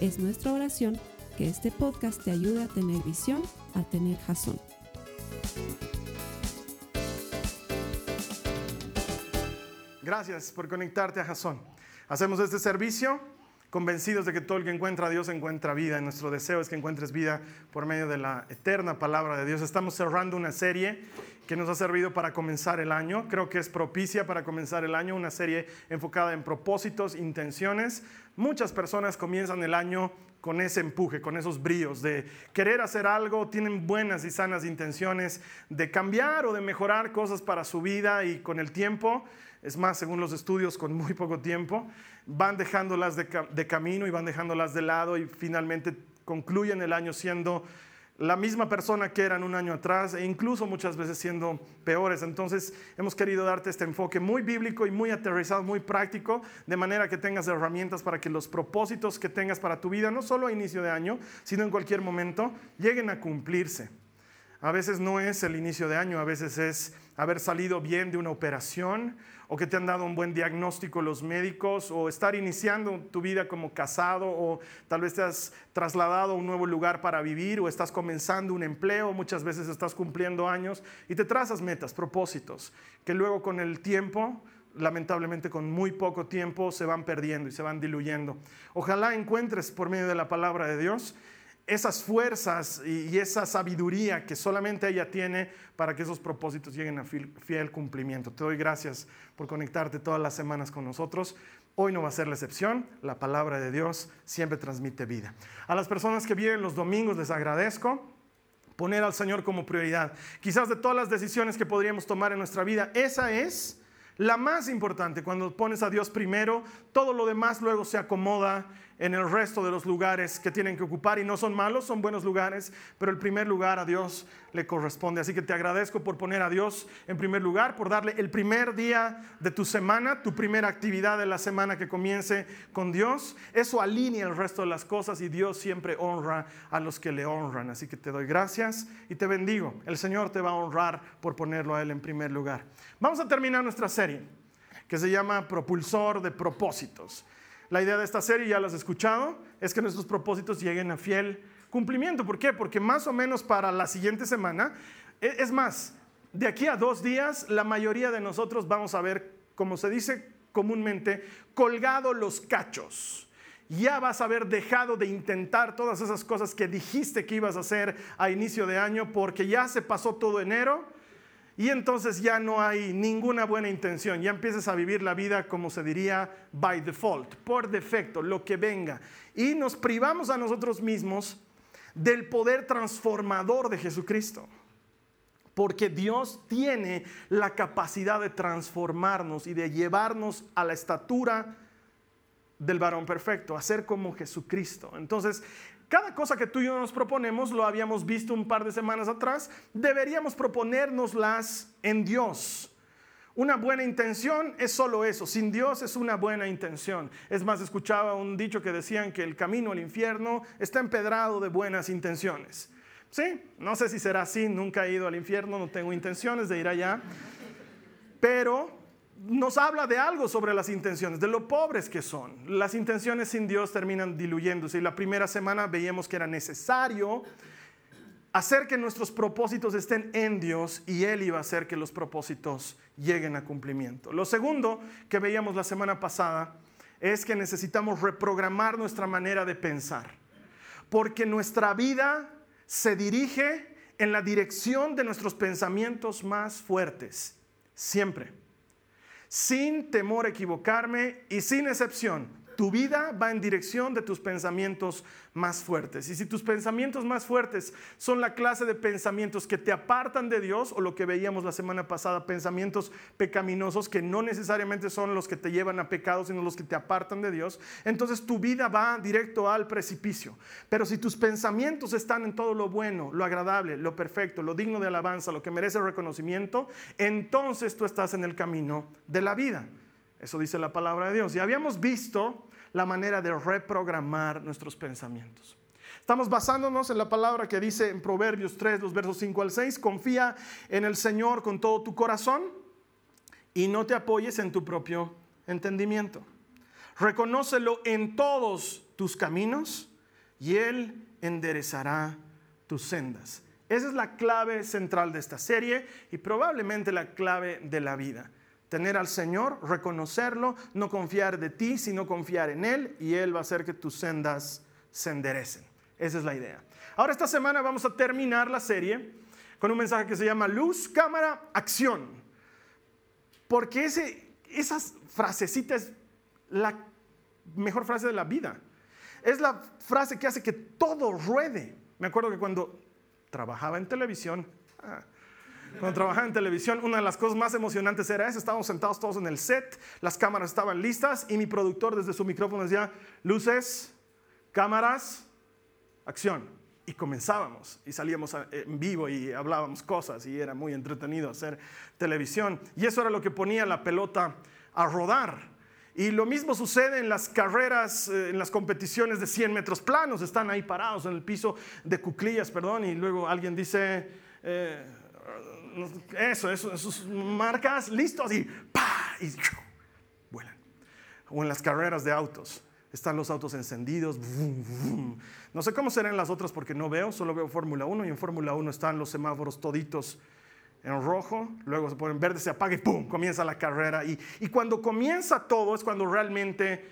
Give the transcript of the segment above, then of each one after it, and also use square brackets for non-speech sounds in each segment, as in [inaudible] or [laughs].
Es nuestra oración que este podcast te ayude a tener visión, a tener jazón. Gracias por conectarte a Jason. Hacemos este servicio convencidos de que todo el que encuentra a Dios encuentra vida. Y nuestro deseo es que encuentres vida por medio de la eterna palabra de Dios. Estamos cerrando una serie que nos ha servido para comenzar el año. Creo que es propicia para comenzar el año, una serie enfocada en propósitos, intenciones. Muchas personas comienzan el año con ese empuje, con esos bríos de querer hacer algo, tienen buenas y sanas intenciones de cambiar o de mejorar cosas para su vida y con el tiempo, es más, según los estudios, con muy poco tiempo, van dejándolas de, camino y van dejándolas de lado y finalmente concluyen el año siendo la misma persona que eran un año atrás e incluso muchas veces siendo peores. Entonces hemos querido darte este enfoque muy bíblico y muy aterrizado, muy práctico, de manera que tengas herramientas para que los propósitos que tengas para tu vida, no solo a inicio de año, sino en cualquier momento, lleguen a cumplirse. A veces no es el inicio de año, a veces es haber salido bien de una operación o que te han dado un buen diagnóstico los médicos, o estar iniciando tu vida como casado, o tal vez te has trasladado a un nuevo lugar para vivir, o estás comenzando un empleo, muchas veces estás cumpliendo años y te trazas metas, propósitos, que luego con el tiempo lamentablemente con muy poco tiempo se van perdiendo y se van diluyendo. Ojalá encuentres por medio de la palabra de Dios esas fuerzas y esa sabiduría que solamente ella tiene para que esos propósitos lleguen a fiel cumplimiento. Te doy gracias por conectarte todas las semanas con nosotros. Hoy no va a ser la excepción, la palabra de Dios siempre transmite vida. A las personas que vienen los domingos les agradezco poner al Señor como prioridad. Quizás de todas las decisiones que podríamos tomar en nuestra vida, esa es la más importante. Cuando pones a Dios primero, todo lo demás luego se acomoda en el resto de los lugares que tienen que ocupar y no son malos, son buenos lugares, pero el primer lugar a Dios le corresponde. Así que te agradezco por poner a Dios en primer lugar, por darle el primer día de tu semana, tu primera actividad de la semana que comience con Dios. Eso alinea el resto de las cosas y Dios siempre honra a los que le honran. Así que te doy gracias y te bendigo. El Señor te va a honrar por ponerlo a Él en primer lugar. Vamos a terminar nuestra serie que se llama Propulsor de Propósitos. La idea de esta serie, ya la has escuchado, es que nuestros propósitos lleguen a fiel cumplimiento. ¿Por qué? Porque más o menos para la siguiente semana, e, es más, de aquí a dos días, la mayoría de nosotros vamos a ver, como se dice comúnmente, colgado los cachos. Ya vas a haber dejado de intentar todas esas cosas que dijiste que ibas a hacer a inicio de año porque ya se pasó todo enero y entonces ya no hay ninguna buena intención, ya empiezas a vivir la vida como se diría by default, por defecto, lo que venga. Y nos privamos a nosotros mismos del poder transformador de Jesucristo. Porque Dios tiene la capacidad de transformarnos y de llevarnos a la estatura del varón perfecto, a ser como Jesucristo. Entonces, cada cosa que tú y yo nos proponemos, lo habíamos visto un par de semanas atrás, deberíamos proponérnoslas en Dios. Una buena intención es solo eso, sin Dios es una buena intención. Es más, escuchaba un dicho que decían que el camino al infierno está empedrado de buenas intenciones. Sí, no sé si será así, nunca he ido al infierno, no tengo intenciones de ir allá, pero nos habla de algo sobre las intenciones, de lo pobres que son. Las intenciones sin Dios terminan diluyéndose y la primera semana veíamos que era necesario hacer que nuestros propósitos estén en Dios y Él iba a hacer que los propósitos lleguen a cumplimiento. Lo segundo que veíamos la semana pasada es que necesitamos reprogramar nuestra manera de pensar, porque nuestra vida se dirige en la dirección de nuestros pensamientos más fuertes, siempre sin temor a equivocarme y sin excepción, Tu vida va en dirección de tus pensamientos más fuertes. Y si tus pensamientos más fuertes son la clase de pensamientos que te apartan de Dios, o lo que veíamos la semana pasada, pensamientos pecaminosos que no necesariamente son los que te llevan a pecados, sino los que te apartan de Dios, entonces tu vida va directo al precipicio. Pero si tus pensamientos están en todo lo bueno, lo agradable, lo perfecto, lo digno de alabanza, lo que merece reconocimiento, entonces tú estás en el camino de la vida. Eso dice la palabra de Dios. Y habíamos visto la manera de reprogramar nuestros pensamientos. Estamos basándonos en la palabra que dice en Proverbios 3, los versos 5 al 6, confía en el Señor con todo tu corazón y no te apoyes en tu propio entendimiento. Reconócelo en todos tus caminos y Él enderezará tus sendas. Esa es la clave central de esta serie y probablemente la clave de la vida. Tener al Señor, reconocerlo, no confiar de ti, sino confiar en Él y Él va a hacer que tus sendas se enderecen. Esa es la idea. Ahora esta semana vamos a terminar la serie con un mensaje que se llama luz, cámara, acción. Porque ese, esas frasecitas es la mejor frase de la vida. Es la frase que hace que todo ruede. Me acuerdo que cuando trabajaba en televisión, ah, cuando trabajaba en televisión, una de las cosas más emocionantes era eso. Estábamos sentados todos en el set, las cámaras estaban listas y mi productor desde su micrófono decía, luces, cámaras, acción. Y comenzábamos y salíamos en vivo y hablábamos cosas y era muy entretenido hacer televisión. Y eso era lo que ponía la pelota a rodar. Y lo mismo sucede en las carreras, eh, en las competiciones de 100 metros planos. Están ahí parados en el piso de cuclillas, perdón, y luego alguien dice, eh, eso, eso, esos marcas, listos y ¡pa! Y vuelan. O en las carreras de autos. Están los autos encendidos. No sé cómo serán las otras porque no veo, solo veo Fórmula 1 y en Fórmula 1 están los semáforos toditos en rojo, luego se ponen verde, se apaga y ¡pum! comienza la carrera. Y, y cuando comienza todo es cuando realmente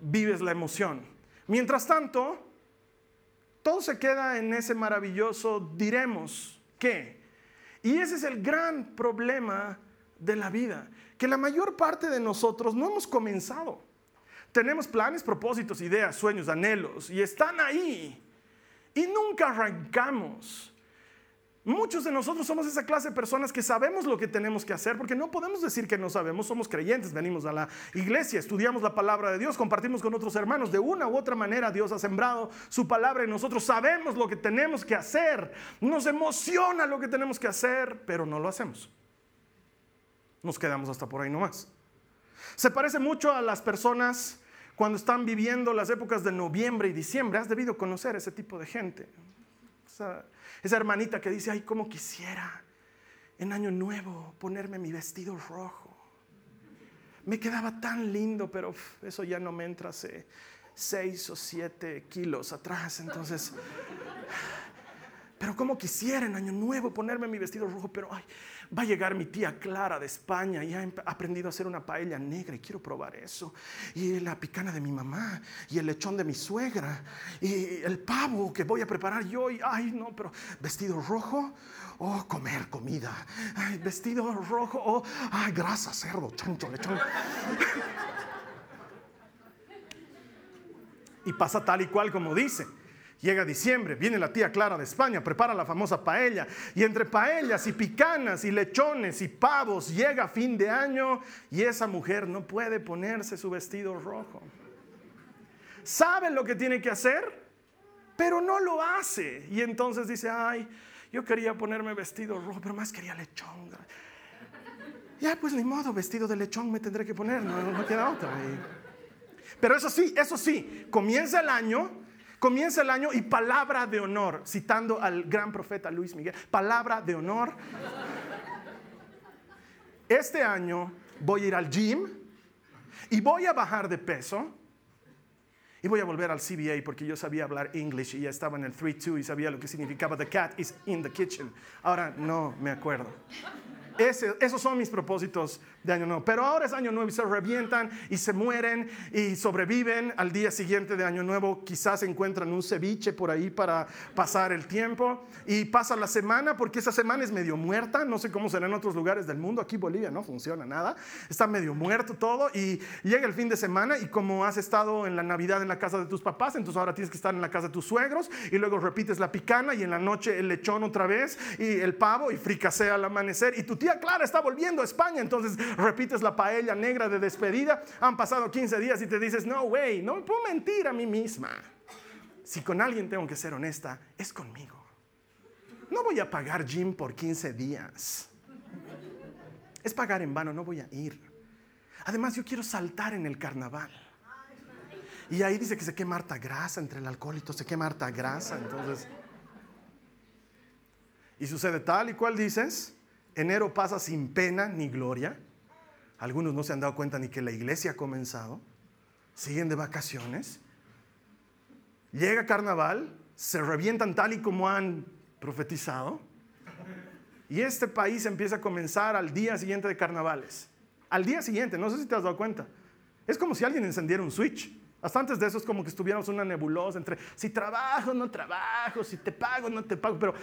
vives la emoción. Mientras tanto, todo se queda en ese maravilloso diremos que y ese es el gran problema de la vida, que la mayor parte de nosotros no hemos comenzado. Tenemos planes, propósitos, ideas, sueños, anhelos, y están ahí. Y nunca arrancamos. Muchos de nosotros somos esa clase de personas que sabemos lo que tenemos que hacer, porque no podemos decir que no sabemos, somos creyentes, venimos a la iglesia, estudiamos la palabra de Dios, compartimos con otros hermanos, de una u otra manera Dios ha sembrado su palabra y nosotros sabemos lo que tenemos que hacer, nos emociona lo que tenemos que hacer, pero no lo hacemos. Nos quedamos hasta por ahí nomás. Se parece mucho a las personas cuando están viviendo las épocas de noviembre y diciembre, has debido conocer ese tipo de gente. Esa hermanita que dice, ay, cómo quisiera en año nuevo ponerme mi vestido rojo. Me quedaba tan lindo, pero eso ya no me entra hace seis o siete kilos atrás. Entonces, pero como quisiera en año nuevo ponerme mi vestido rojo, pero ay, Va a llegar mi tía Clara de España y ha aprendido a hacer una paella negra y quiero probar eso. Y la picana de mi mamá y el lechón de mi suegra y el pavo que voy a preparar yo. Y ay, no, pero vestido rojo. Oh, comer comida. Vestido rojo. Oh, ay, grasa, cerdo, chancho, lechón. [laughs] y pasa tal y cual como dice. Llega diciembre, viene la tía Clara de España, prepara la famosa paella. Y entre paellas y picanas y lechones y pavos llega fin de año y esa mujer no puede ponerse su vestido rojo. Sabe lo que tiene que hacer, pero no lo hace. Y entonces dice, ay, yo quería ponerme vestido rojo, pero más quería lechón. Ya, pues ni modo, vestido de lechón me tendré que poner, no, no queda otra. Pero eso sí, eso sí, comienza el año Comienza el año y palabra de honor, citando al gran profeta Luis Miguel, palabra de honor. Este año voy a ir al gym y voy a bajar de peso. Y voy a volver al CBA porque yo sabía hablar inglés y ya estaba en el 3-2 y sabía lo que significaba the cat is in the kitchen. Ahora no me acuerdo. Esos son mis propósitos de año nuevo. Pero ahora es año nuevo y se revientan y se mueren y sobreviven. Al día siguiente de año nuevo quizás encuentran un ceviche por ahí para pasar el tiempo. Y pasa la semana porque esa semana es medio muerta. No sé cómo será en otros lugares del mundo. Aquí Bolivia no funciona nada. Está medio muerto todo. Y llega el fin de semana y como has estado en la Navidad en la casa de tus papás, entonces ahora tienes que estar en la casa de tus suegros y luego repites la picana y en la noche el lechón otra vez y el pavo y fricasea al amanecer. Y tu Clara está volviendo a España, entonces repites la paella negra de despedida. Han pasado 15 días y te dices, no, way, no puedo mentir a mí misma. Si con alguien tengo que ser honesta, es conmigo. No voy a pagar gym por 15 días. Es pagar en vano, no voy a ir. Además, yo quiero saltar en el carnaval. Y ahí dice que se quema harta grasa entre el todo, se quema harta grasa. Entonces, y sucede tal y cual dices, enero pasa sin pena ni gloria. Algunos no se han dado cuenta ni que la iglesia ha comenzado. Siguen de vacaciones. Llega carnaval, se revientan tal y como han profetizado. Y este país empieza a comenzar al día siguiente de carnavales. Al día siguiente, no sé si te has dado cuenta. Es como si alguien encendiera un switch. Hasta antes de eso es como que estuviéramos una nebulosa entre si trabajo, no trabajo, si te pago, no te pago. Pero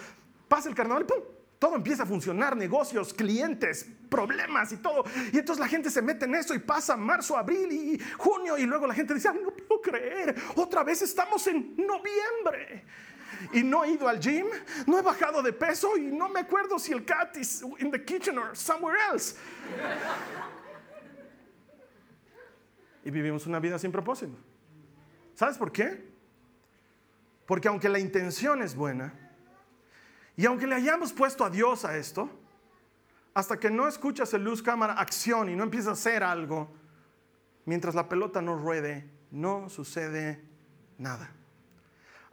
pasa el carnaval ¡pum! Todo empieza a funcionar, negocios, clientes, problemas y todo. Y entonces la gente se mete en eso y pasa marzo, abril y junio y luego la gente dice, no puedo creer, otra vez estamos en noviembre. Y no he ido al gym, no he bajado de peso y no me acuerdo si el cat is in the kitchen or somewhere else. y vivimos una vida sin propósito. ¿Sabes por qué? Porque aunque la intención es buena, y aunque le hayamos puesto a Dios a esto, hasta que no escuchas el luz, cámara, acción y no empiezas a hacer algo, mientras la pelota no ruede, no sucede nada.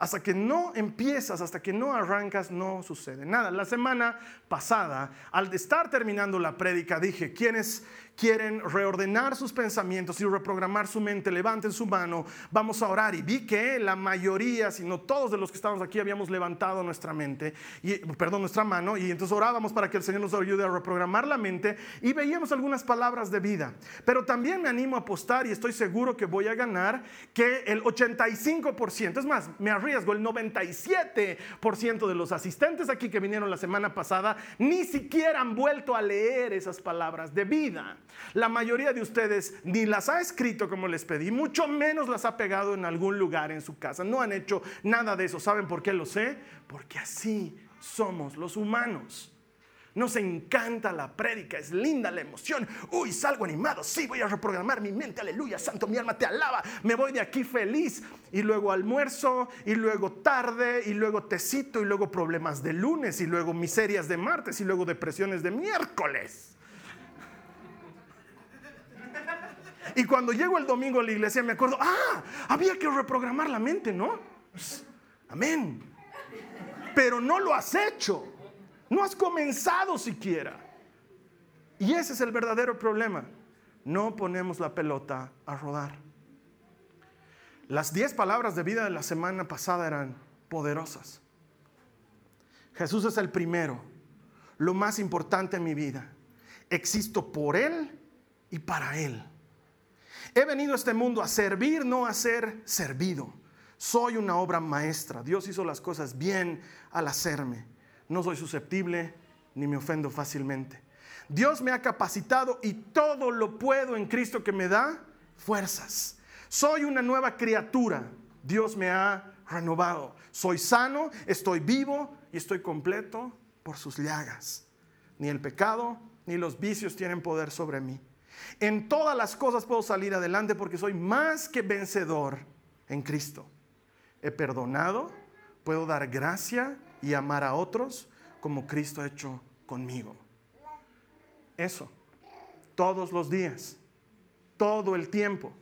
Hasta que no empiezas, hasta que no arrancas, no sucede nada. La semana pasada, al estar terminando la prédica, dije, ¿quiénes quieren reordenar sus pensamientos y reprogramar su mente, levanten su mano, vamos a orar. Y vi que la mayoría, si no todos de los que estamos aquí, habíamos levantado nuestra mente, y, perdón, nuestra mano, y entonces orábamos para que el Señor nos ayude a reprogramar la mente y veíamos algunas palabras de vida. Pero también me animo a apostar y estoy seguro que voy a ganar que el 85%, es más, me arriesgo, el 97% de los asistentes aquí que vinieron la semana pasada ni siquiera han vuelto a leer esas palabras de vida. La mayoría de ustedes ni las ha escrito como les pedí, mucho menos las ha pegado en algún lugar en su casa. No han hecho nada de eso. ¿Saben por qué lo sé? Porque así somos los humanos. Nos encanta la prédica, es linda la emoción. Uy, salgo animado, sí, voy a reprogramar mi mente, aleluya, santo, mi alma te alaba. Me voy de aquí feliz. Y luego almuerzo, y luego tarde, y luego tecito, y luego problemas de lunes, y luego miserias de martes, y luego depresiones de miércoles. Y cuando llego el domingo a la iglesia me acuerdo, ah, había que reprogramar la mente, ¿no? Amén. Pero no lo has hecho. No has comenzado siquiera. Y ese es el verdadero problema. No ponemos la pelota a rodar. Las diez palabras de vida de la semana pasada eran poderosas. Jesús es el primero, lo más importante en mi vida. Existo por Él y para Él. He venido a este mundo a servir, no a ser servido. Soy una obra maestra. Dios hizo las cosas bien al hacerme. No soy susceptible ni me ofendo fácilmente. Dios me ha capacitado y todo lo puedo en Cristo que me da fuerzas. Soy una nueva criatura. Dios me ha renovado. Soy sano, estoy vivo y estoy completo por sus llagas. Ni el pecado ni los vicios tienen poder sobre mí. En todas las cosas puedo salir adelante porque soy más que vencedor en Cristo. He perdonado, puedo dar gracia y amar a otros como Cristo ha hecho conmigo. Eso, todos los días, todo el tiempo,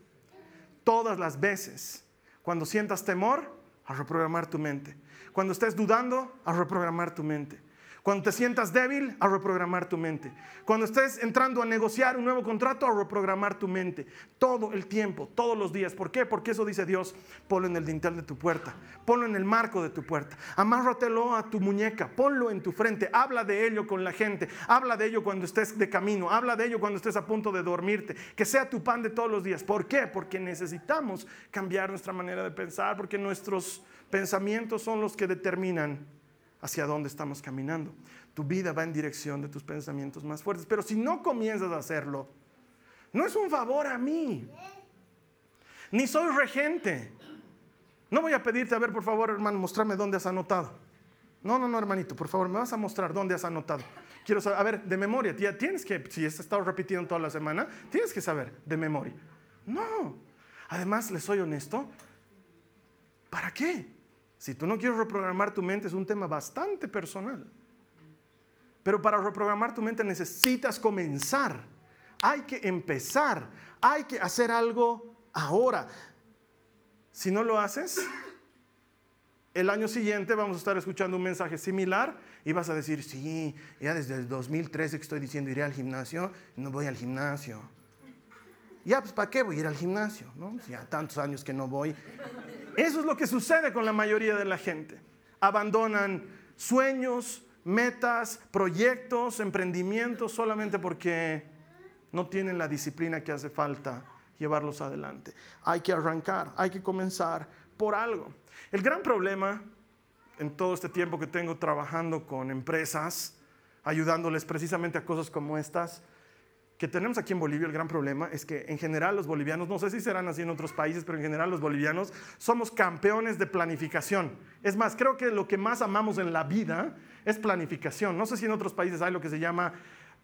todas las veces. Cuando sientas temor, a reprogramar tu mente. Cuando estés dudando, a reprogramar tu mente. Cuando te sientas débil, a reprogramar tu mente. Cuando estés entrando a negociar un nuevo contrato, a reprogramar tu mente. Todo el tiempo, todos los días. ¿Por qué? Porque eso dice Dios, ponlo en el dintel de tu puerta, ponlo en el marco de tu puerta, amárratelo a tu muñeca, ponlo en tu frente, habla de ello con la gente, habla de ello cuando estés de camino, habla de ello cuando estés a punto de dormirte, que sea tu pan de todos los días. ¿Por qué? Porque necesitamos cambiar nuestra manera de pensar, porque nuestros pensamientos son los que determinan hacia dónde estamos caminando. Tu vida va en dirección de tus pensamientos más fuertes. Pero si no comienzas a hacerlo, no es un favor a mí. Ni soy regente. No voy a pedirte, a ver, por favor, hermano, mostrarme dónde has anotado. No, no, no, hermanito, por favor, me vas a mostrar dónde has anotado. Quiero saber, a ver, de memoria, tía, tienes que, si has estado repitiendo toda la semana, tienes que saber de memoria. No. Además, les soy honesto, ¿para qué? Si tú no quieres reprogramar tu mente es un tema bastante personal. Pero para reprogramar tu mente necesitas comenzar. Hay que empezar. Hay que hacer algo ahora. Si no lo haces, el año siguiente vamos a estar escuchando un mensaje similar y vas a decir, sí, ya desde el 2013 que estoy diciendo iré al gimnasio, no voy al gimnasio. Ya, pues ¿para qué voy a ir al gimnasio? ¿no? Ya tantos años que no voy. Eso es lo que sucede con la mayoría de la gente. Abandonan sueños, metas, proyectos, emprendimientos solamente porque no tienen la disciplina que hace falta llevarlos adelante. Hay que arrancar, hay que comenzar por algo. El gran problema en todo este tiempo que tengo trabajando con empresas, ayudándoles precisamente a cosas como estas, que tenemos aquí en Bolivia, el gran problema es que en general los bolivianos, no sé si serán así en otros países, pero en general los bolivianos somos campeones de planificación. Es más, creo que lo que más amamos en la vida es planificación. No sé si en otros países hay lo que se llama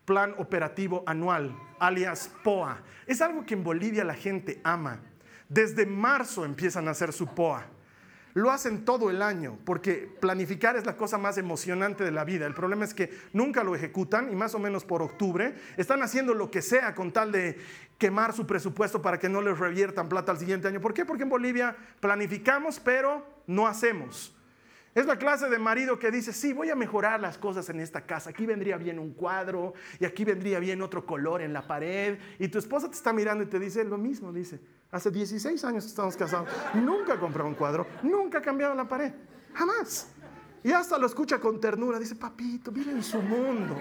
plan operativo anual, alias POA. Es algo que en Bolivia la gente ama. Desde marzo empiezan a hacer su POA. Lo hacen todo el año, porque planificar es la cosa más emocionante de la vida. El problema es que nunca lo ejecutan y más o menos por octubre están haciendo lo que sea con tal de quemar su presupuesto para que no les reviertan plata al siguiente año. ¿Por qué? Porque en Bolivia planificamos, pero no hacemos. Es la clase de marido que dice, sí, voy a mejorar las cosas en esta casa. Aquí vendría bien un cuadro y aquí vendría bien otro color en la pared. Y tu esposa te está mirando y te dice lo mismo, dice, hace 16 años estamos casados, nunca compró un cuadro, nunca ha cambiado la pared, jamás. Y hasta lo escucha con ternura, dice, papito, vive en su mundo.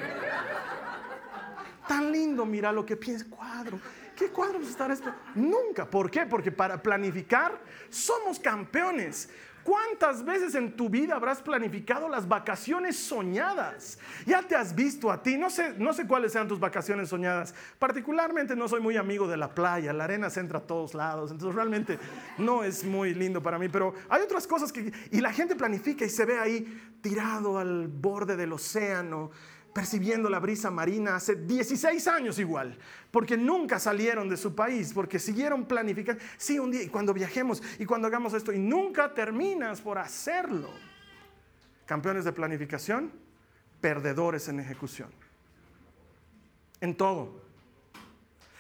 Tan lindo, mira lo que piensa, cuadro. ¿Qué cuadros estará esto? Nunca. ¿Por qué? Porque para planificar somos campeones. ¿Cuántas veces en tu vida habrás planificado las vacaciones soñadas? Ya te has visto a ti, no sé, no sé cuáles sean tus vacaciones soñadas. Particularmente no soy muy amigo de la playa, la arena se entra a todos lados, entonces realmente no es muy lindo para mí, pero hay otras cosas que... Y la gente planifica y se ve ahí tirado al borde del océano, percibiendo la brisa marina hace 16 años igual, porque nunca salieron de su país, porque siguieron planificando, sí, un día, y cuando viajemos, y cuando hagamos esto, y nunca terminas por hacerlo. Campeones de planificación, perdedores en ejecución. En todo.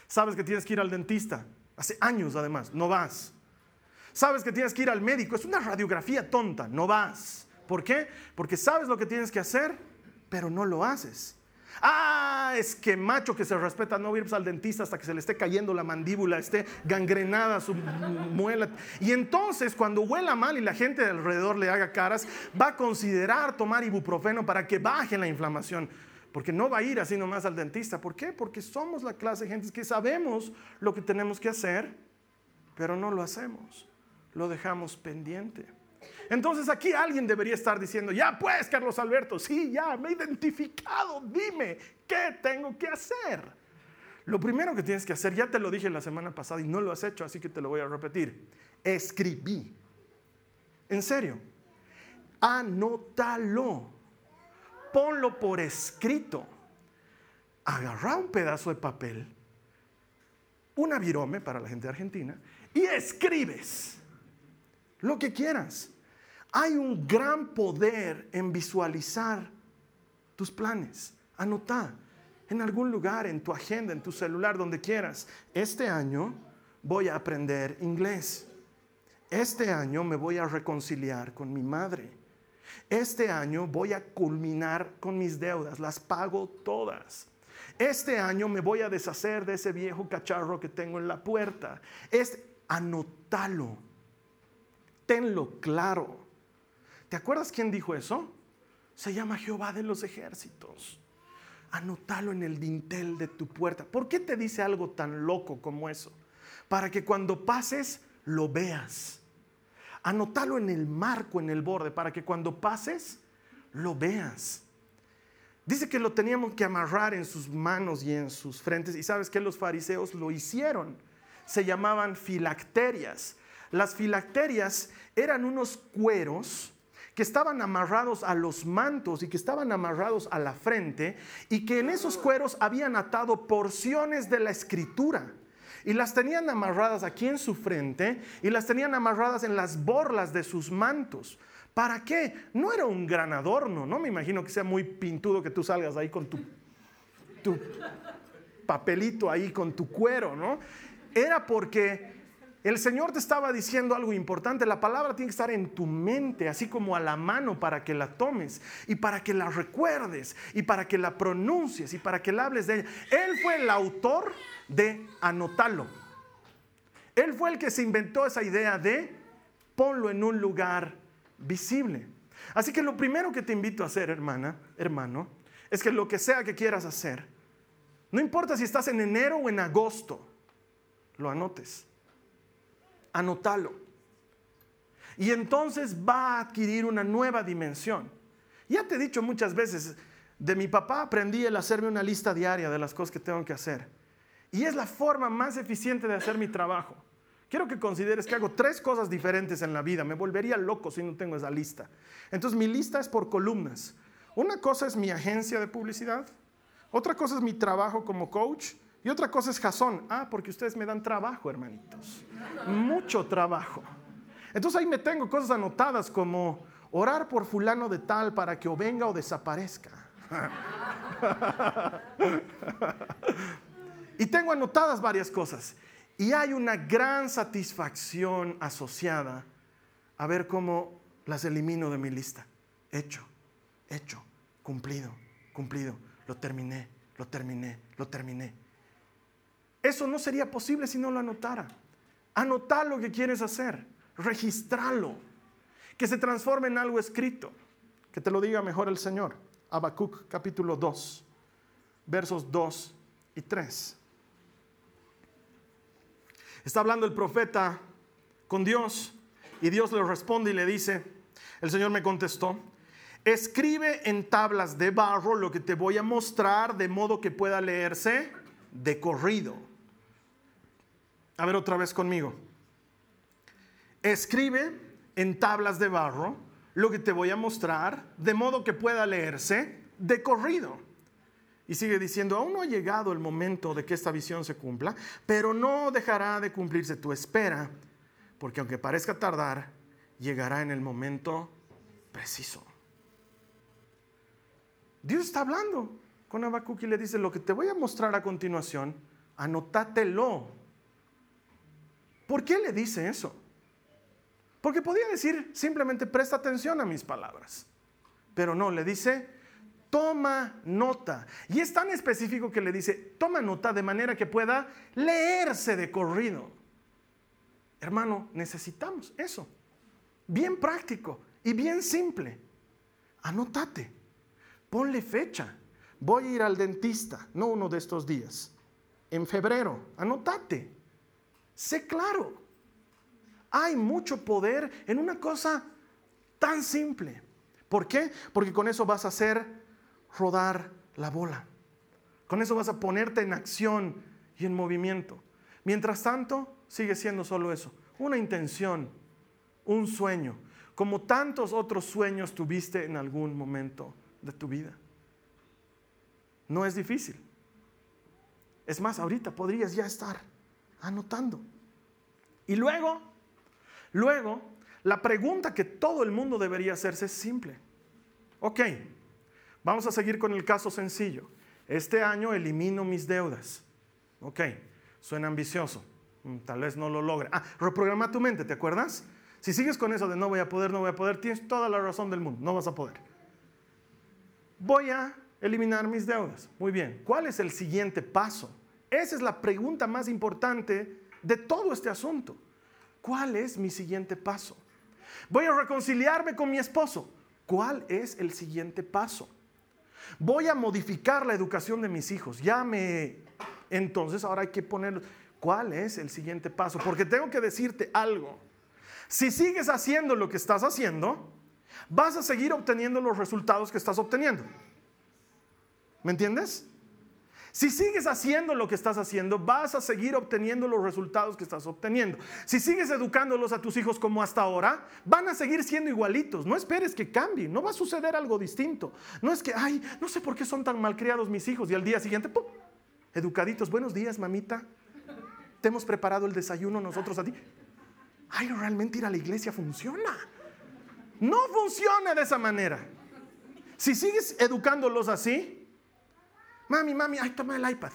Sabes que tienes que ir al dentista, hace años además, no vas. Sabes que tienes que ir al médico, es una radiografía tonta, no vas. ¿Por qué? Porque sabes lo que tienes que hacer, pero no lo haces. Ah, es que macho que se respeta no ir al dentista hasta que se le esté cayendo la mandíbula, esté gangrenada su muela. Y entonces cuando huela mal y la gente de alrededor le haga caras, va a considerar tomar ibuprofeno para que baje la inflamación. Porque no va a ir así nomás al dentista. ¿Por qué? Porque somos la clase de gente que sabemos lo que tenemos que hacer, pero no lo hacemos. Lo dejamos pendiente. Entonces aquí alguien debería estar diciendo, ya pues, Carlos Alberto, sí, ya, me he identificado, dime, ¿qué tengo que hacer? Lo primero que tienes que hacer, ya te lo dije la semana pasada y no lo has hecho, así que te lo voy a repetir, escribí. En serio, anótalo, ponlo por escrito, agarra un pedazo de papel, una virome para la gente Argentina, y escribes lo que quieras. Hay un gran poder en visualizar tus planes. Anota en algún lugar, en tu agenda, en tu celular, donde quieras. Este año voy a aprender inglés. Este año me voy a reconciliar con mi madre. Este año voy a culminar con mis deudas, las pago todas. Este año me voy a deshacer de ese viejo cacharro que tengo en la puerta. Es anótalo. Tenlo claro. ¿Te acuerdas quién dijo eso? Se llama Jehová de los ejércitos. Anótalo en el dintel de tu puerta. ¿Por qué te dice algo tan loco como eso? Para que cuando pases lo veas. Anótalo en el marco, en el borde, para que cuando pases lo veas. Dice que lo teníamos que amarrar en sus manos y en sus frentes. Y sabes que los fariseos lo hicieron. Se llamaban filacterias. Las filacterias eran unos cueros que estaban amarrados a los mantos y que estaban amarrados a la frente y que en esos cueros habían atado porciones de la escritura y las tenían amarradas aquí en su frente y las tenían amarradas en las borlas de sus mantos. ¿Para qué? No era un gran adorno, no me imagino que sea muy pintudo que tú salgas ahí con tu, tu papelito ahí, con tu cuero, ¿no? Era porque el Señor te estaba diciendo algo importante. La palabra tiene que estar en tu mente, así como a la mano para que la tomes y para que la recuerdes y para que la pronuncies y para que la hables de ella. Él fue el autor de anotarlo. Él fue el que se inventó esa idea de ponlo en un lugar visible. Así que lo primero que te invito a hacer, hermana, hermano, es que lo que sea que quieras hacer, no importa si estás en enero o en agosto, lo anotes. Anótalo. Y entonces va a adquirir una nueva dimensión. Ya te he dicho muchas veces, de mi papá aprendí el hacerme una lista diaria de las cosas que tengo que hacer. Y es la forma más eficiente de hacer mi trabajo. Quiero que consideres que hago tres cosas diferentes en la vida. Me volvería loco si no tengo esa lista. Entonces mi lista es por columnas. Una cosa es mi agencia de publicidad, otra cosa es mi trabajo como coach y otra cosa es Jason. Ah, porque ustedes me dan trabajo, hermanitos. Mucho trabajo. Entonces ahí me tengo cosas anotadas como orar por fulano de tal para que o venga o desaparezca. [laughs] y tengo anotadas varias cosas. Y hay una gran satisfacción asociada a ver cómo las elimino de mi lista. Hecho, hecho, cumplido, cumplido. Lo terminé, lo terminé, lo terminé. Eso no sería posible si no lo anotara. Anotar lo que quieres hacer, registrarlo, que se transforme en algo escrito, que te lo diga mejor el Señor. Habacuc capítulo 2, versos 2 y 3. Está hablando el profeta con Dios y Dios le responde y le dice, el Señor me contestó, escribe en tablas de barro lo que te voy a mostrar de modo que pueda leerse de corrido. A ver otra vez conmigo. Escribe en tablas de barro lo que te voy a mostrar de modo que pueda leerse de corrido. Y sigue diciendo, aún no ha llegado el momento de que esta visión se cumpla, pero no dejará de cumplirse tu espera, porque aunque parezca tardar, llegará en el momento preciso. Dios está hablando con Habacuc y le dice, lo que te voy a mostrar a continuación, anótatelo. ¿Por qué le dice eso? Porque podía decir simplemente presta atención a mis palabras, pero no, le dice, toma nota. Y es tan específico que le dice, toma nota de manera que pueda leerse de corrido. Hermano, necesitamos eso. Bien práctico y bien simple. Anótate. Ponle fecha. Voy a ir al dentista, no uno de estos días. En febrero, anótate. Sé claro. Hay mucho poder en una cosa tan simple. ¿Por qué? Porque con eso vas a ser rodar la bola. Con eso vas a ponerte en acción y en movimiento. Mientras tanto, sigue siendo solo eso, una intención, un sueño, como tantos otros sueños tuviste en algún momento de tu vida. No es difícil. Es más, ahorita podrías ya estar anotando. Y luego, luego, la pregunta que todo el mundo debería hacerse es simple. Ok, Vamos a seguir con el caso sencillo. Este año elimino mis deudas. Ok, suena ambicioso. Mm, tal vez no lo logre. Ah, reprograma tu mente, ¿te acuerdas? Si sigues con eso de no voy a poder, no voy a poder, tienes toda la razón del mundo, no vas a poder. Voy a eliminar mis deudas. Muy bien, ¿cuál es el siguiente paso? Esa es la pregunta más importante de todo este asunto. ¿Cuál es mi siguiente paso? Voy a reconciliarme con mi esposo. ¿Cuál es el siguiente paso? Voy a modificar la educación de mis hijos. Ya me... Entonces ahora hay que poner... ¿Cuál es el siguiente paso? Porque tengo que decirte algo. Si sigues haciendo lo que estás haciendo, vas a seguir obteniendo los resultados que estás obteniendo. ¿Me entiendes? Si sigues haciendo lo que estás haciendo, vas a seguir obteniendo los resultados que estás obteniendo. Si sigues educándolos a tus hijos como hasta ahora, van a seguir siendo igualitos. No esperes que cambien, no va a suceder algo distinto. No es que, ay, no sé por qué son tan malcriados mis hijos y al día siguiente, ¡pum! educaditos, buenos días, mamita. Te hemos preparado el desayuno nosotros a ti. Ay, realmente ir a la iglesia funciona. No funciona de esa manera. Si sigues educándolos así, Mami, mami, ahí toma el iPad.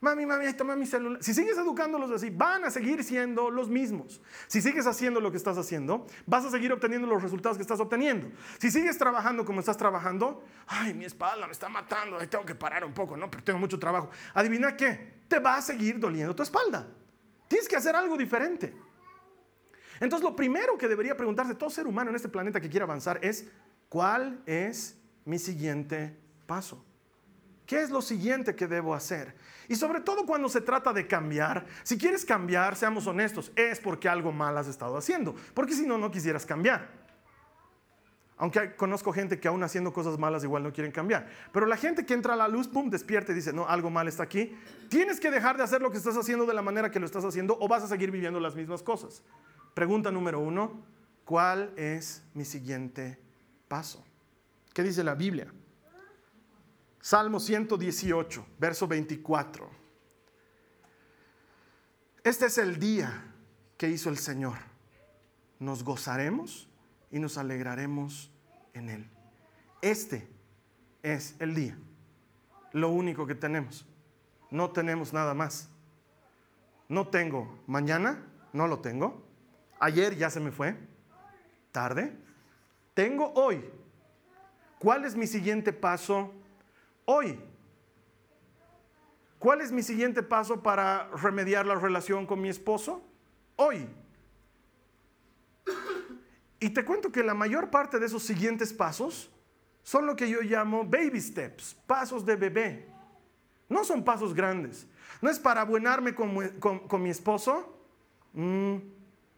Mami, mami, ahí toma mi celular. Si sigues educándolos así, van a seguir siendo los mismos. Si sigues haciendo lo que estás haciendo, vas a seguir obteniendo los resultados que estás obteniendo. Si sigues trabajando como estás trabajando, ay, mi espalda me está matando, ahí tengo que parar un poco, ¿no? Pero tengo mucho trabajo. Adivina qué, te va a seguir doliendo tu espalda. Tienes que hacer algo diferente. Entonces, lo primero que debería preguntarse todo ser humano en este planeta que quiera avanzar es, ¿cuál es mi siguiente paso? ¿Qué es lo siguiente que debo hacer? Y sobre todo cuando se trata de cambiar, si quieres cambiar, seamos honestos, es porque algo mal has estado haciendo, porque si no, no quisieras cambiar. Aunque conozco gente que aún haciendo cosas malas igual no quieren cambiar. Pero la gente que entra a la luz, pum, despierta y dice, no, algo mal está aquí. Tienes que dejar de hacer lo que estás haciendo de la manera que lo estás haciendo o vas a seguir viviendo las mismas cosas. Pregunta número uno, ¿cuál es mi siguiente paso? ¿Qué dice la Biblia? Salmo 118, verso 24. Este es el día que hizo el Señor. Nos gozaremos y nos alegraremos en Él. Este es el día. Lo único que tenemos. No tenemos nada más. No tengo mañana, no lo tengo. Ayer ya se me fue. Tarde. Tengo hoy. ¿Cuál es mi siguiente paso hoy. ¿Cuál es mi siguiente paso para remediar la relación con mi esposo? Hoy. Y te cuento que la mayor parte de esos siguientes pasos son lo que yo llamo baby steps, pasos de bebé. No son pasos grandes. No es para abuenarme con, mi esposo. Mm,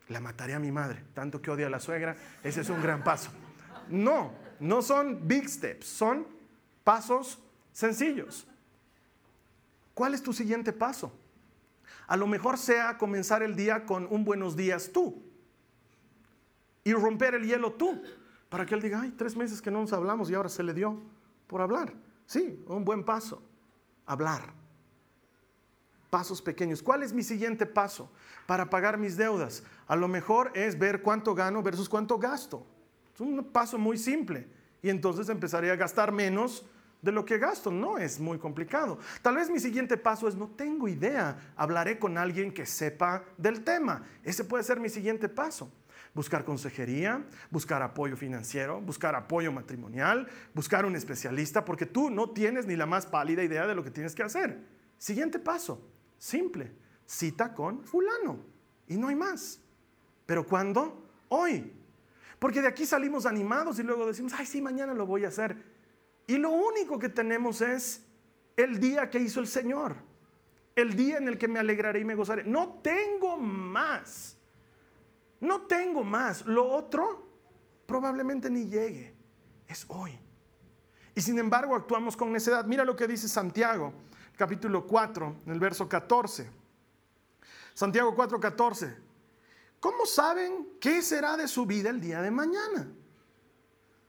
la mataré a mi madre, tanto que odia a la suegra. Ese es un gran paso. No, no son big steps, son pasos sencillos. ¿Cuál es tu siguiente paso? A lo mejor sea comenzar el día con un buenos días tú y romper el hielo tú, para que él diga, ay, tres meses que no nos hablamos y ahora se le dio por hablar. Sí, un buen paso, hablar. Pasos pequeños. ¿Cuál es mi siguiente paso para pagar mis deudas? A lo mejor es ver cuánto gano versus cuánto gasto. Es un paso muy simple. Y entonces empezaré a gastar menos de lo que gasto. No es muy complicado. Tal vez mi siguiente paso es, no tengo idea, hablaré con alguien que sepa del tema. Ese puede ser mi siguiente paso. Buscar consejería, buscar apoyo financiero, buscar apoyo matrimonial, buscar un especialista, porque tú no tienes ni la más pálida idea de lo que tienes que hacer. Siguiente paso, simple, cita con fulano. Y no hay más. ¿Pero cuándo? Hoy. Porque de aquí salimos animados y luego decimos, ay, sí, mañana lo voy a hacer. Y lo único que tenemos es el día que hizo el Señor, el día en el que me alegraré y me gozaré. No tengo más, no tengo más. Lo otro probablemente ni llegue, es hoy. Y sin embargo actuamos con necedad. Mira lo que dice Santiago, capítulo 4, en el verso 14. Santiago 4, 14. ¿Cómo saben qué será de su vida el día de mañana?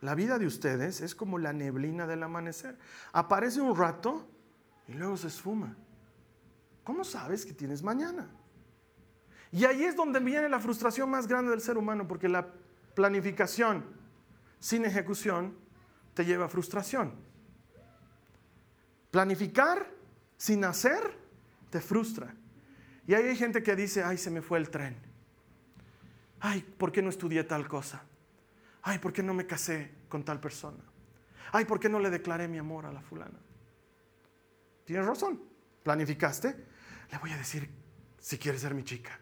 La vida de ustedes es como la neblina del amanecer. Aparece un rato y luego se esfuma. ¿Cómo sabes que tienes mañana? Y ahí es donde viene la frustración más grande del ser humano, porque la planificación sin ejecución te lleva a frustración. Planificar sin hacer te frustra. Y ahí hay gente que dice, ay, se me fue el tren. Ay, ¿por qué no estudié tal cosa? Ay, ¿por qué no me casé con tal persona? Ay, ¿por qué no le declaré mi amor a la fulana? Tienes razón. ¿Planificaste? Le voy a decir si quiere ser mi chica.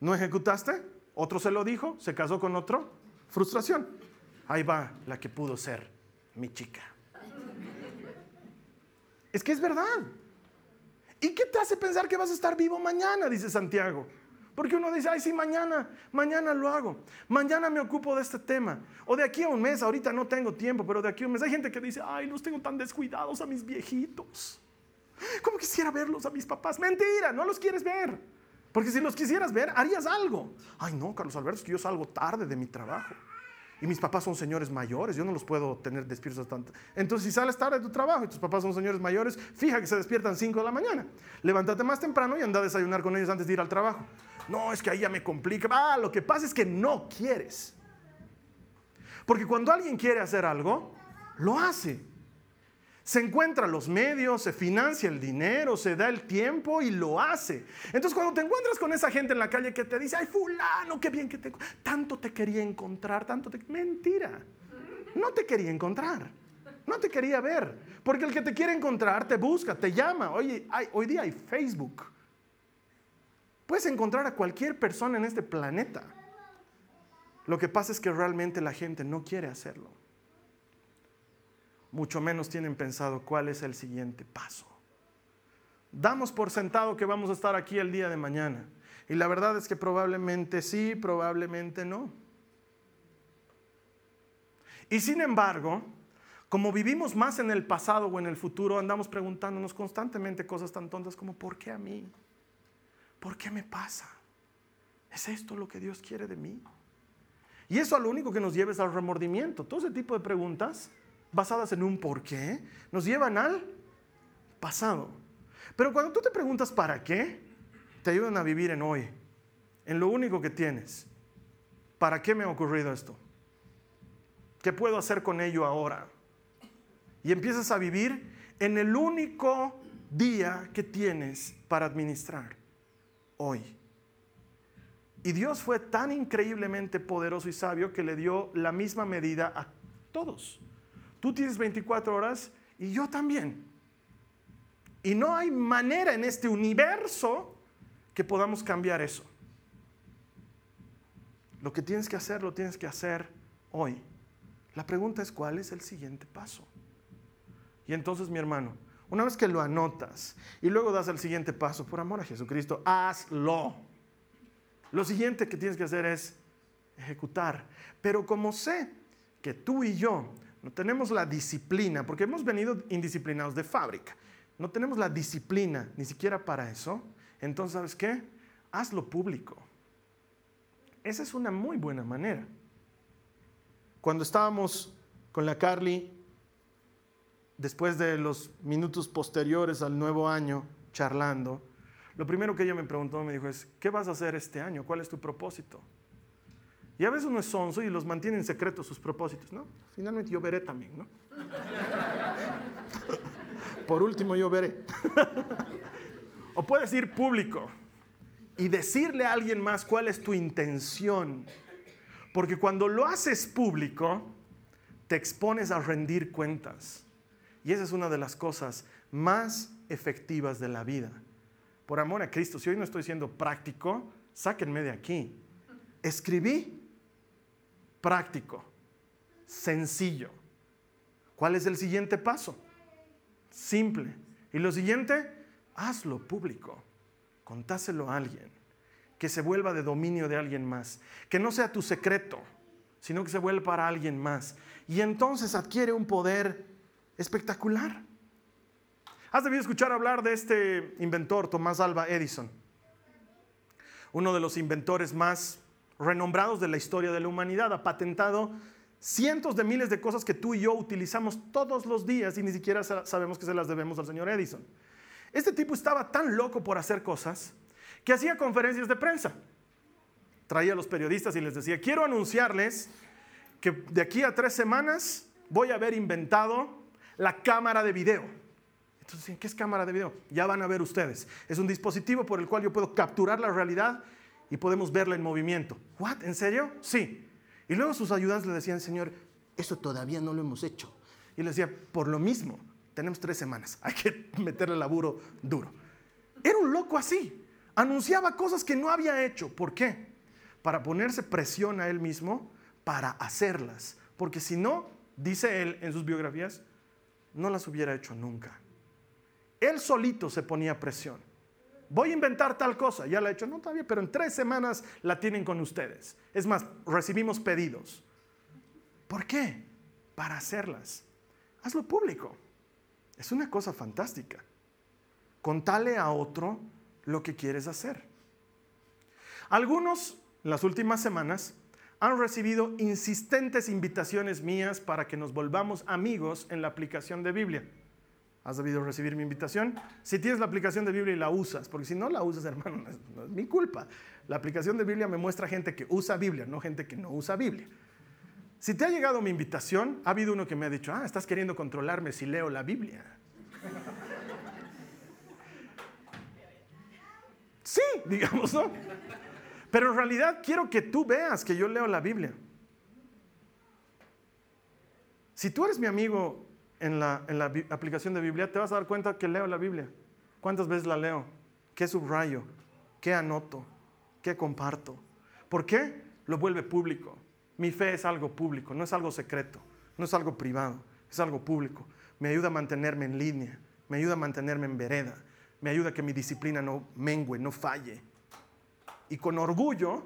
¿No ejecutaste? Otro se lo dijo, se casó con otro. Frustración. Ahí va la que pudo ser mi chica. Es que es verdad. ¿Y qué te hace pensar que vas a estar vivo mañana? Dice Santiago. Porque uno dice, ay, sí, mañana, mañana lo hago. Mañana me ocupo de este tema. O de aquí a un mes, ahorita no tengo tiempo, pero de aquí a un mes. Hay gente que dice, ay, los tengo tan descuidados a mis viejitos. ¿Cómo quisiera verlos a mis papás? Mentira, no los quieres ver. Porque si los quisieras ver, harías algo. Ay, no, Carlos Alberto, es que yo salgo tarde de mi trabajo. Y mis papás son señores mayores, yo no los puedo tener despiertos tanto. Entonces, si sales tarde de tu trabajo y tus papás son señores mayores, fija que se despiertan 5 de la mañana. Levántate más temprano y anda a desayunar con ellos antes de ir al trabajo. No, es que ahí ya me complica. Ah, lo que pasa es que no quieres. Porque cuando alguien quiere hacer algo, lo hace. Se encuentra los medios, se financia el dinero, se da el tiempo y lo hace. Entonces cuando te encuentras con esa gente en la calle que te dice, ay fulano, qué bien que te... Tanto te quería encontrar, tanto te... Mentira. No te quería encontrar. No te quería ver. Porque el que te quiere encontrar te busca, te llama. Oye, hoy día hay Facebook. Puedes encontrar a cualquier persona en este planeta. Lo que pasa es que realmente la gente no quiere hacerlo. Mucho menos tienen pensado cuál es el siguiente paso. Damos por sentado que vamos a estar aquí el día de mañana. Y la verdad es que probablemente sí, probablemente no. Y sin embargo, como vivimos más en el pasado o en el futuro, andamos preguntándonos constantemente cosas tan tontas como ¿por qué a mí? ¿Por qué me pasa? ¿Es esto lo que Dios quiere de mí? Y eso a lo único que nos lleva es al remordimiento. Todo ese tipo de preguntas basadas en un por qué nos llevan al pasado. Pero cuando tú te preguntas para qué, te ayudan a vivir en hoy, en lo único que tienes. ¿Para qué me ha ocurrido esto? ¿Qué puedo hacer con ello ahora? Y empiezas a vivir en el único día que tienes para administrar hoy. Y Dios fue tan increíblemente poderoso y sabio que le dio la misma medida a todos. Tú tienes 24 horas y yo también. Y no hay manera en este universo que podamos cambiar eso. Lo que tienes que hacer, lo tienes que hacer hoy. La pregunta es cuál es el siguiente paso. Y entonces, mi hermano, una vez que lo anotas y luego das el siguiente paso, por amor a Jesucristo, hazlo. Lo siguiente que tienes que hacer es ejecutar. Pero como sé que tú y yo no tenemos la disciplina, porque hemos venido indisciplinados de fábrica, no tenemos la disciplina ni siquiera para eso, entonces ¿sabes qué? Hazlo público. Esa es una muy buena manera. Cuando estábamos con la Carly después de los minutos posteriores al nuevo año, charlando, lo primero que ella me preguntó, me dijo es, ¿qué vas a hacer este año? ¿Cuál es tu propósito? Y a veces uno es sonso y los mantiene en secreto sus propósitos, ¿no? Finalmente yo veré también, ¿no? [laughs] Por último yo veré. [laughs] o puedes ir público y decirle a alguien más cuál es tu intención. Porque cuando lo haces público, te expones a rendir cuentas. Y esa es una de las cosas más efectivas de la vida. Por amor a Cristo, si hoy no estoy siendo práctico, sáquenme de aquí. Escribí práctico, sencillo. ¿Cuál es el siguiente paso? Simple. Y lo siguiente, hazlo público. Contáselo a alguien. Que se vuelva de dominio de alguien más. Que no sea tu secreto, sino que se vuelva para alguien más. Y entonces adquiere un poder espectacular. Has debido escuchar hablar de este inventor, Tomás Alba Edison, uno de los inventores más renombrados de la historia de la humanidad. Ha patentado cientos de miles de cosas que tú y yo utilizamos todos los días y ni siquiera sabemos que se las debemos al señor Edison. Este tipo estaba tan loco por hacer cosas que hacía conferencias de prensa. Traía a los periodistas y les decía, quiero anunciarles que de aquí a tres semanas voy a haber inventado la cámara de video. Entonces, ¿qué es cámara de video? Ya van a ver ustedes. Es un dispositivo por el cual yo puedo capturar la realidad y podemos verla en movimiento. ¿What? ¿En serio? Sí. Y luego sus ayudantes le decían, Señor, eso todavía no lo hemos hecho. Y le decía, por lo mismo, tenemos tres semanas, [laughs] hay que meterle laburo duro. Era un loco así. Anunciaba cosas que no había hecho. ¿Por qué? Para ponerse presión a él mismo para hacerlas. Porque si no, dice él en sus biografías, no las hubiera hecho nunca. Él solito se ponía presión. Voy a inventar tal cosa, ya la he hecho, no todavía, pero en tres semanas la tienen con ustedes. Es más, recibimos pedidos. ¿Por qué? Para hacerlas. Hazlo público. Es una cosa fantástica. Contale a otro lo que quieres hacer. Algunos, las últimas semanas, han recibido insistentes invitaciones mías para que nos volvamos amigos en la aplicación de Biblia. ¿Has debido recibir mi invitación? Si tienes la aplicación de Biblia y la usas, porque si no la usas, [laughs] hermano, no es, es, mi culpa. La aplicación de Biblia me muestra gente que usa Biblia, no gente que no usa Biblia. Si te ha llegado mi invitación, ha habido uno que me ha dicho, ah, estás queriendo controlarme si leo la Biblia. [laughs] Sí, digamos, ¿no? Pero en realidad quiero que tú veas que yo leo la Biblia. Si tú eres mi amigo en la, aplicación de Biblia, te vas a dar cuenta que leo la Biblia. ¿Cuántas veces la leo? ¿Qué subrayo? ¿Qué anoto? ¿Qué comparto? ¿Por qué? Lo vuelve público. Mi fe es algo público, no es algo secreto, no es algo privado, es algo público. Me ayuda a mantenerme en línea, me ayuda a mantenerme en vereda, me ayuda a que mi disciplina no mengue, no falle. Y con orgullo,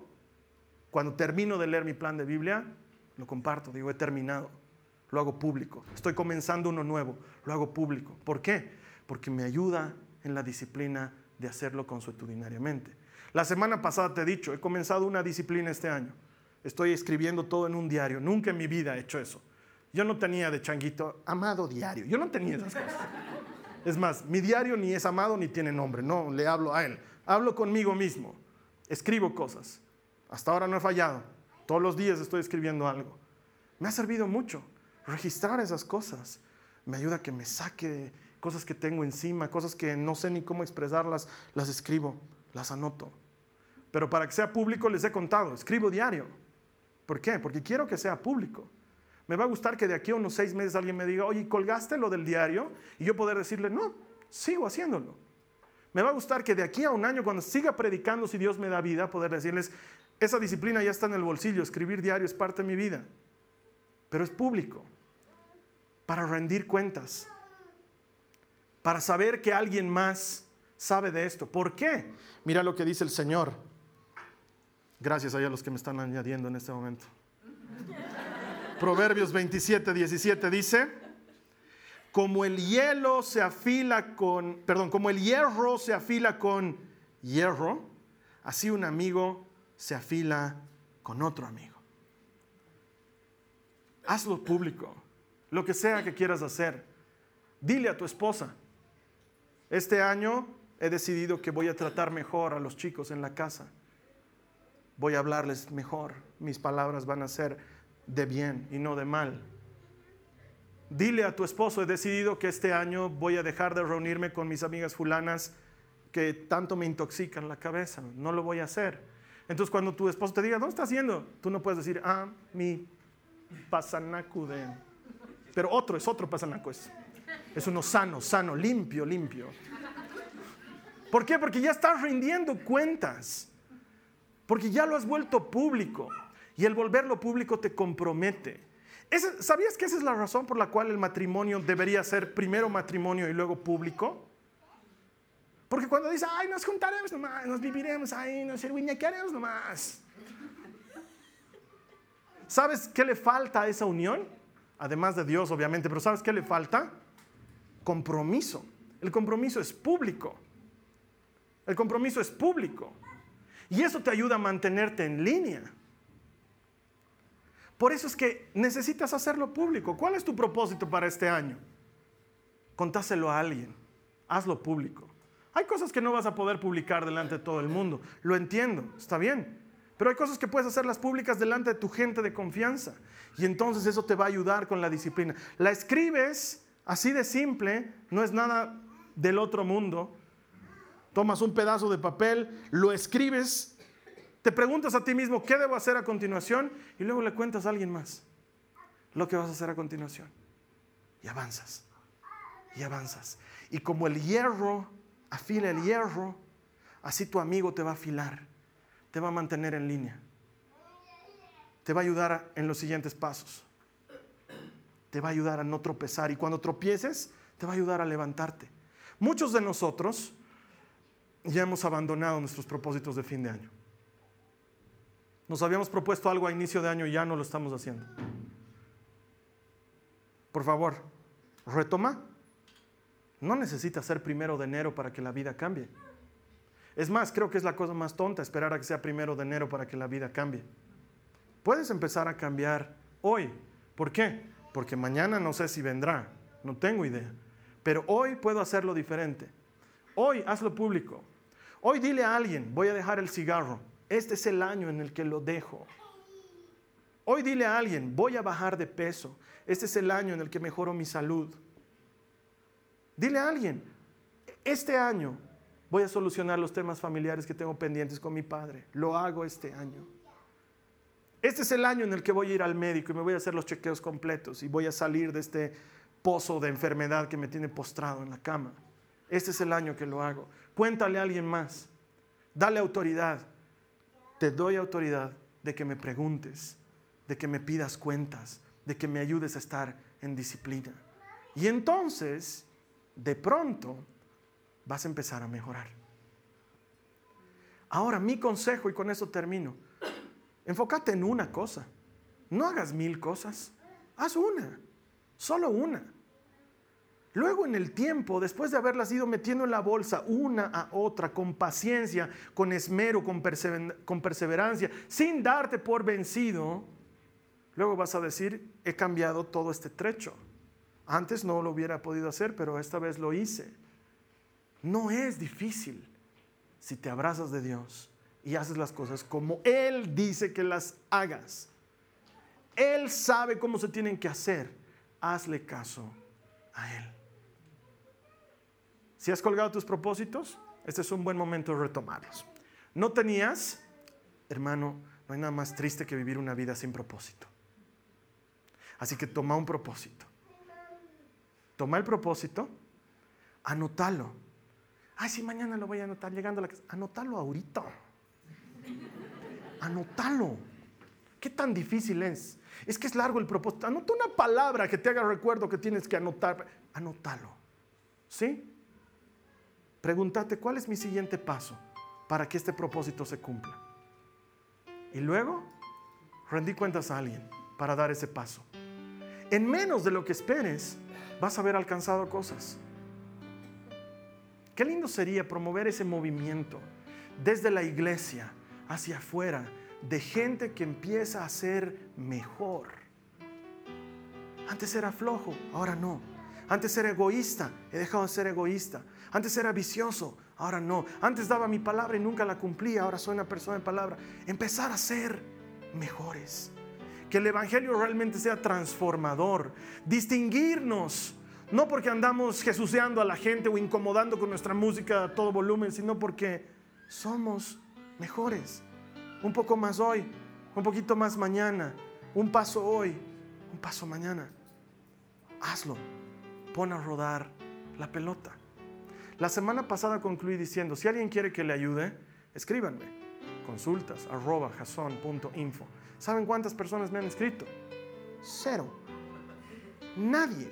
cuando termino de leer mi plan de Biblia, lo comparto, digo, he terminado, lo hago público. Estoy comenzando uno nuevo, lo hago público. ¿Por qué? Porque me ayuda en la disciplina de hacerlo consuetudinariamente. La semana pasada te he dicho, he comenzado una disciplina este año. Estoy escribiendo todo en un diario. Nunca en mi vida he hecho eso. Yo no tenía de changuito amado diario. Yo no tenía esas cosas. Es más, mi diario ni es amado ni tiene nombre. No, le hablo a él. Hablo conmigo mismo. Escribo cosas. Hasta ahora no he fallado. Todos los días estoy escribiendo algo. Me ha servido mucho registrar esas cosas. Me ayuda a que me saque cosas que tengo encima, cosas que no sé ni cómo expresarlas, las escribo, las anoto. Pero para que sea público les he contado, escribo diario. ¿Por qué? Porque quiero que sea público. Me va a gustar que de aquí a unos seis meses alguien me diga, oye, ¿colgaste lo del diario? Y yo poder decirle, no, sigo haciéndolo. Me va a gustar que de aquí a un año, cuando siga predicando, si Dios me da vida, poder decirles, esa disciplina ya está en el bolsillo, escribir diario es parte de mi vida. Pero es público, para rendir cuentas, para saber que alguien más sabe de esto. ¿Por qué? Mira lo que dice el Señor. Gracias a los que me están añadiendo en este momento. Proverbios 27, 17 dice, como el hielo se afila con, perdón, como el hierro se afila con hierro, así un amigo se afila con otro amigo. Hazlo público, lo que sea que quieras hacer. Dile a tu esposa, este año he decidido que voy a tratar mejor a los chicos en la casa. Voy a hablarles mejor. Mis palabras van a ser de bien y no de mal. Dile a tu esposo, he decidido que este año voy a dejar de reunirme con mis amigas fulanas que tanto me intoxican la cabeza. No lo voy a hacer. Entonces cuando tu esposo te diga, ¿dónde estás haciendo? Tú no puedes decir, ah, mi pasanacu de... Pero otro, es otro pasanacu. Es, es uno sano, sano, limpio, limpio. ¿Por qué? Porque ya estás rindiendo cuentas. Porque ya lo has vuelto público. Y el volverlo público te compromete. ¿Sabías que esa es la razón por la cual el matrimonio debería ser primero matrimonio y luego público? Porque cuando dice, ay, nos juntaremos nomás, nos viviremos ahí, nos haremos nomás. ¿Sabes qué le falta a esa unión? Además de Dios, obviamente, pero ¿sabes qué le falta? Compromiso. El compromiso es público. El compromiso es público. Y eso te ayuda a mantenerte en línea. Por eso es que necesitas hacerlo público. ¿Cuál es tu propósito para este año? Contáselo a alguien. Hazlo público. Hay cosas que no vas a poder publicar delante de todo el mundo. Lo entiendo, está bien. Pero hay cosas que puedes hacerlas públicas delante de tu gente de confianza. Y entonces eso te va a ayudar con la disciplina. La escribes así de simple, no es nada del otro mundo. Tomas un pedazo de papel, lo escribes Te preguntas a ti mismo, ¿qué debo hacer a continuación? Y luego le cuentas a alguien más lo que vas a hacer a continuación. Y avanzas, y avanzas. Y como el hierro afila el hierro, así tu amigo te va a afilar, te va a mantener en línea, te va a ayudar en los siguientes pasos, te va a ayudar a no tropezar y cuando tropieces, te va a ayudar a levantarte. Muchos de nosotros ya hemos abandonado nuestros propósitos de fin de año. Nos habíamos propuesto algo a inicio de año y ya no lo estamos haciendo. Por favor, retoma. No necesitas ser primero de enero para que la vida cambie. Es más, creo que es la cosa más tonta esperar a que sea primero de enero para que la vida cambie. Puedes empezar a cambiar hoy. ¿Por qué? Porque mañana no sé si vendrá. No tengo idea. Pero hoy puedo hacerlo diferente. Hoy hazlo público. Hoy dile a alguien, voy a dejar el cigarro. Este es el año en el que lo dejo. Hoy dile a alguien, voy a bajar de peso. Este es el año en el que mejoro mi salud. Dile a alguien, este año voy a solucionar los temas familiares que tengo pendientes con mi padre. Lo hago este año. Este es el año en el que voy a ir al médico y me voy a hacer los chequeos completos y voy a salir de este pozo de enfermedad que me tiene postrado en la cama. Este es el año que lo hago. Cuéntale a alguien más. Dale autoridad. Te doy autoridad de que me preguntes, de que me pidas cuentas, de que me ayudes a estar en disciplina. Y entonces, de pronto, vas a empezar a mejorar. Ahora, mi consejo, y con eso termino, enfócate en una cosa. No hagas mil cosas, haz una, solo una. Luego en el tiempo, después de haberlas ido metiendo en la bolsa una a otra, con paciencia, con esmero, con, perseverancia, sin darte por vencido, luego vas a decir, he cambiado todo este trecho. Antes no lo hubiera podido hacer, pero esta vez lo hice. No es difícil si te abrazas de Dios y haces las cosas como Él dice que las hagas. Él sabe cómo se tienen que hacer. Hazle caso a Él. Si has colgado tus propósitos, este es un buen momento de retomarlos. No tenías, hermano, no hay nada más triste que vivir una vida sin propósito. Así que toma un propósito. Toma el propósito, anótalo. Ay, si mañana lo voy a anotar llegando a la casa. Anótalo ahorita. Anótalo. ¿Qué tan difícil es? Es que es largo el propósito. Anota una palabra que te haga recuerdo que tienes que anotar. Anótalo. ¿Sí? Pregúntate cuál es mi siguiente paso para que este propósito se cumpla. Y luego, rendí cuentas a alguien para dar ese paso. En menos de lo que esperes, vas a haber alcanzado cosas. Qué lindo sería promover ese movimiento desde la iglesia hacia afuera de gente que empieza a ser mejor. Antes era flojo, ahora no. Antes era egoísta, he dejado de ser egoísta. Antes era vicioso, ahora no. Antes daba mi palabra y nunca la cumplía, ahora soy una persona de palabra. Empezar a ser mejores. Que el Evangelio realmente sea transformador. Distinguirnos, no porque andamos jesuceando a la gente o incomodando con nuestra música a todo volumen, sino porque somos mejores. Un poco más hoy, un poquito más mañana, un paso hoy, un paso mañana. Hazlo pon a rodar la pelota. La semana pasada concluí diciendo, si alguien quiere que le ayude, escríbanme. Consultas arroba jason.info. ¿Saben cuántas personas me han escrito? Cero. Nadie.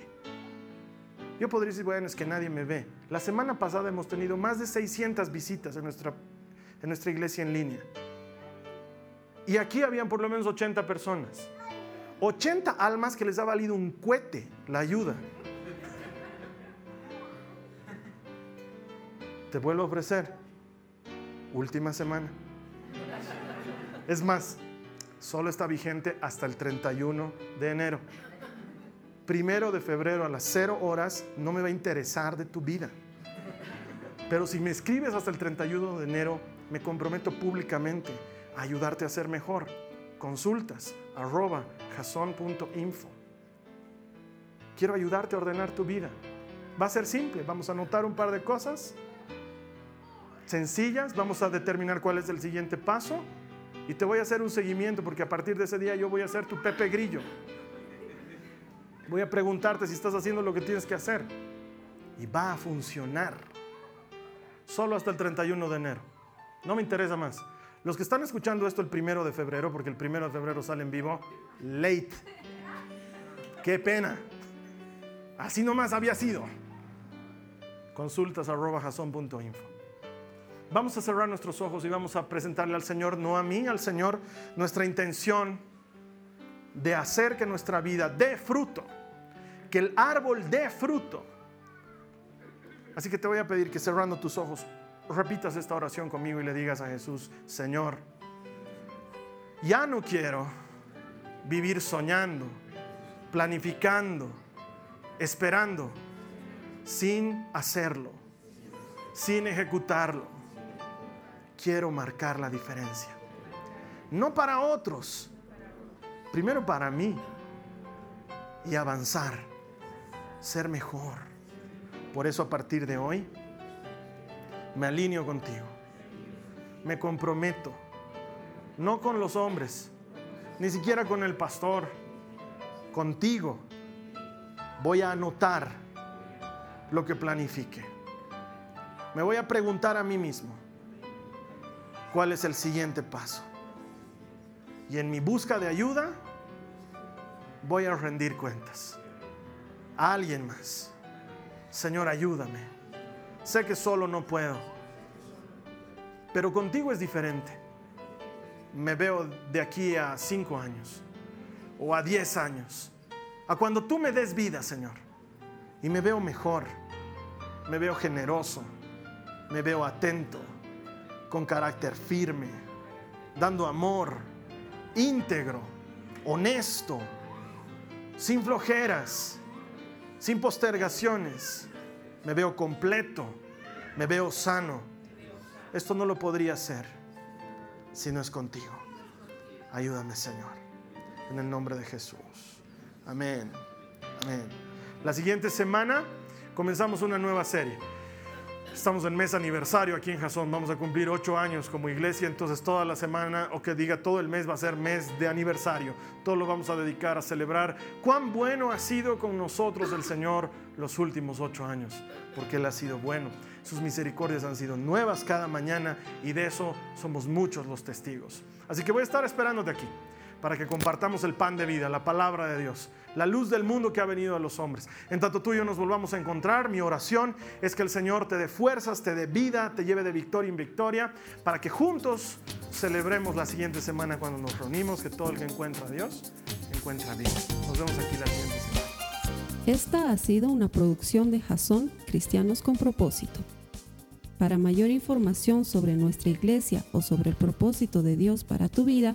Yo podría decir, bueno, es que nadie me ve. La semana pasada hemos tenido más de 600 visitas en nuestra, en nuestra iglesia en línea. Y aquí habían por lo menos 80 personas. 80 almas que les ha valido un cohete la ayuda. Te vuelvo a ofrecer. Última semana. Es más, solo está vigente hasta el 31 de enero. Primero de febrero a las 0 horas no me va a interesar de tu vida. Pero si me escribes hasta el 31 de enero, me comprometo públicamente a ayudarte a ser mejor. Consultas arroba jason.info. Quiero ayudarte a ordenar tu vida. Va a ser simple, vamos a anotar un par de cosas sencillas, vamos a determinar cuál es el siguiente paso Y te voy a hacer un seguimiento porque a partir de ese día yo voy a ser tu Pepe Grillo. Voy a preguntarte si estás haciendo lo que tienes que hacer. Y va a funcionar. Solo hasta el 31 de enero. No me interesa más. Los que están escuchando esto el primero de febrero, porque el primero de febrero sale en vivo, late. Qué pena. Así nomás había sido. Consultas arroba Vamos a cerrar nuestros ojos y vamos a presentarle al Señor, no a mí, al Señor, nuestra intención de hacer que nuestra vida dé fruto, que el árbol dé fruto. Así que te voy a pedir que cerrando tus ojos, repitas esta oración conmigo y le digas a Jesús, Señor, ya no quiero vivir soñando, planificando, esperando, sin hacerlo, sin ejecutarlo. Quiero marcar la diferencia. No para otros, primero para mí y avanzar, ser mejor. Por eso a partir de hoy me alineo contigo, me comprometo, no con los hombres, ni siquiera con el pastor, contigo. Voy a anotar lo que planifique. Me voy a preguntar a mí mismo, ¿cuál es el siguiente paso? Y en mi busca de ayuda, voy a rendir cuentas a alguien más. Señor, ayúdame. Sé que solo no puedo, pero contigo es diferente. Me veo de aquí a cinco años o a diez años, a cuando tú me des vida, Señor, y me veo mejor, me veo generoso, me veo atento, con carácter firme, dando amor, íntegro, honesto, sin flojeras, sin postergaciones. Me veo completo, me veo sano. Esto no lo podría hacer si no es contigo. Ayúdame, Señor, en el nombre de Jesús. Amén. Amén. La siguiente semana comenzamos una nueva serie. Estamos en mes aniversario aquí en Jasón, vamos a cumplir ocho años como iglesia, entonces toda la semana, o que diga todo el mes va a ser mes de aniversario. Todo lo vamos a dedicar a celebrar cuán bueno ha sido con nosotros el Señor los últimos ocho años, porque Él ha sido bueno. Sus misericordias han sido nuevas cada mañana y de eso somos muchos los testigos. Así que voy a estar esperándote aquí para que compartamos el pan de vida, la palabra de Dios la luz del mundo que ha venido a los hombres. En tanto tú y yo nos volvamos a encontrar, mi oración es que el Señor te dé fuerzas, te dé vida, te lleve de victoria en victoria, para que juntos celebremos la siguiente semana cuando nos reunimos, que todo el que encuentra a Dios encuentra vida. Nos vemos aquí la siguiente semana. Esta ha sido una producción de Jason Cristianos con propósito. Para mayor información sobre nuestra iglesia o sobre el propósito de Dios para tu vida,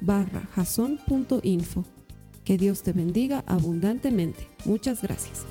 barra Que Dios te bendiga abundantemente. Muchas gracias.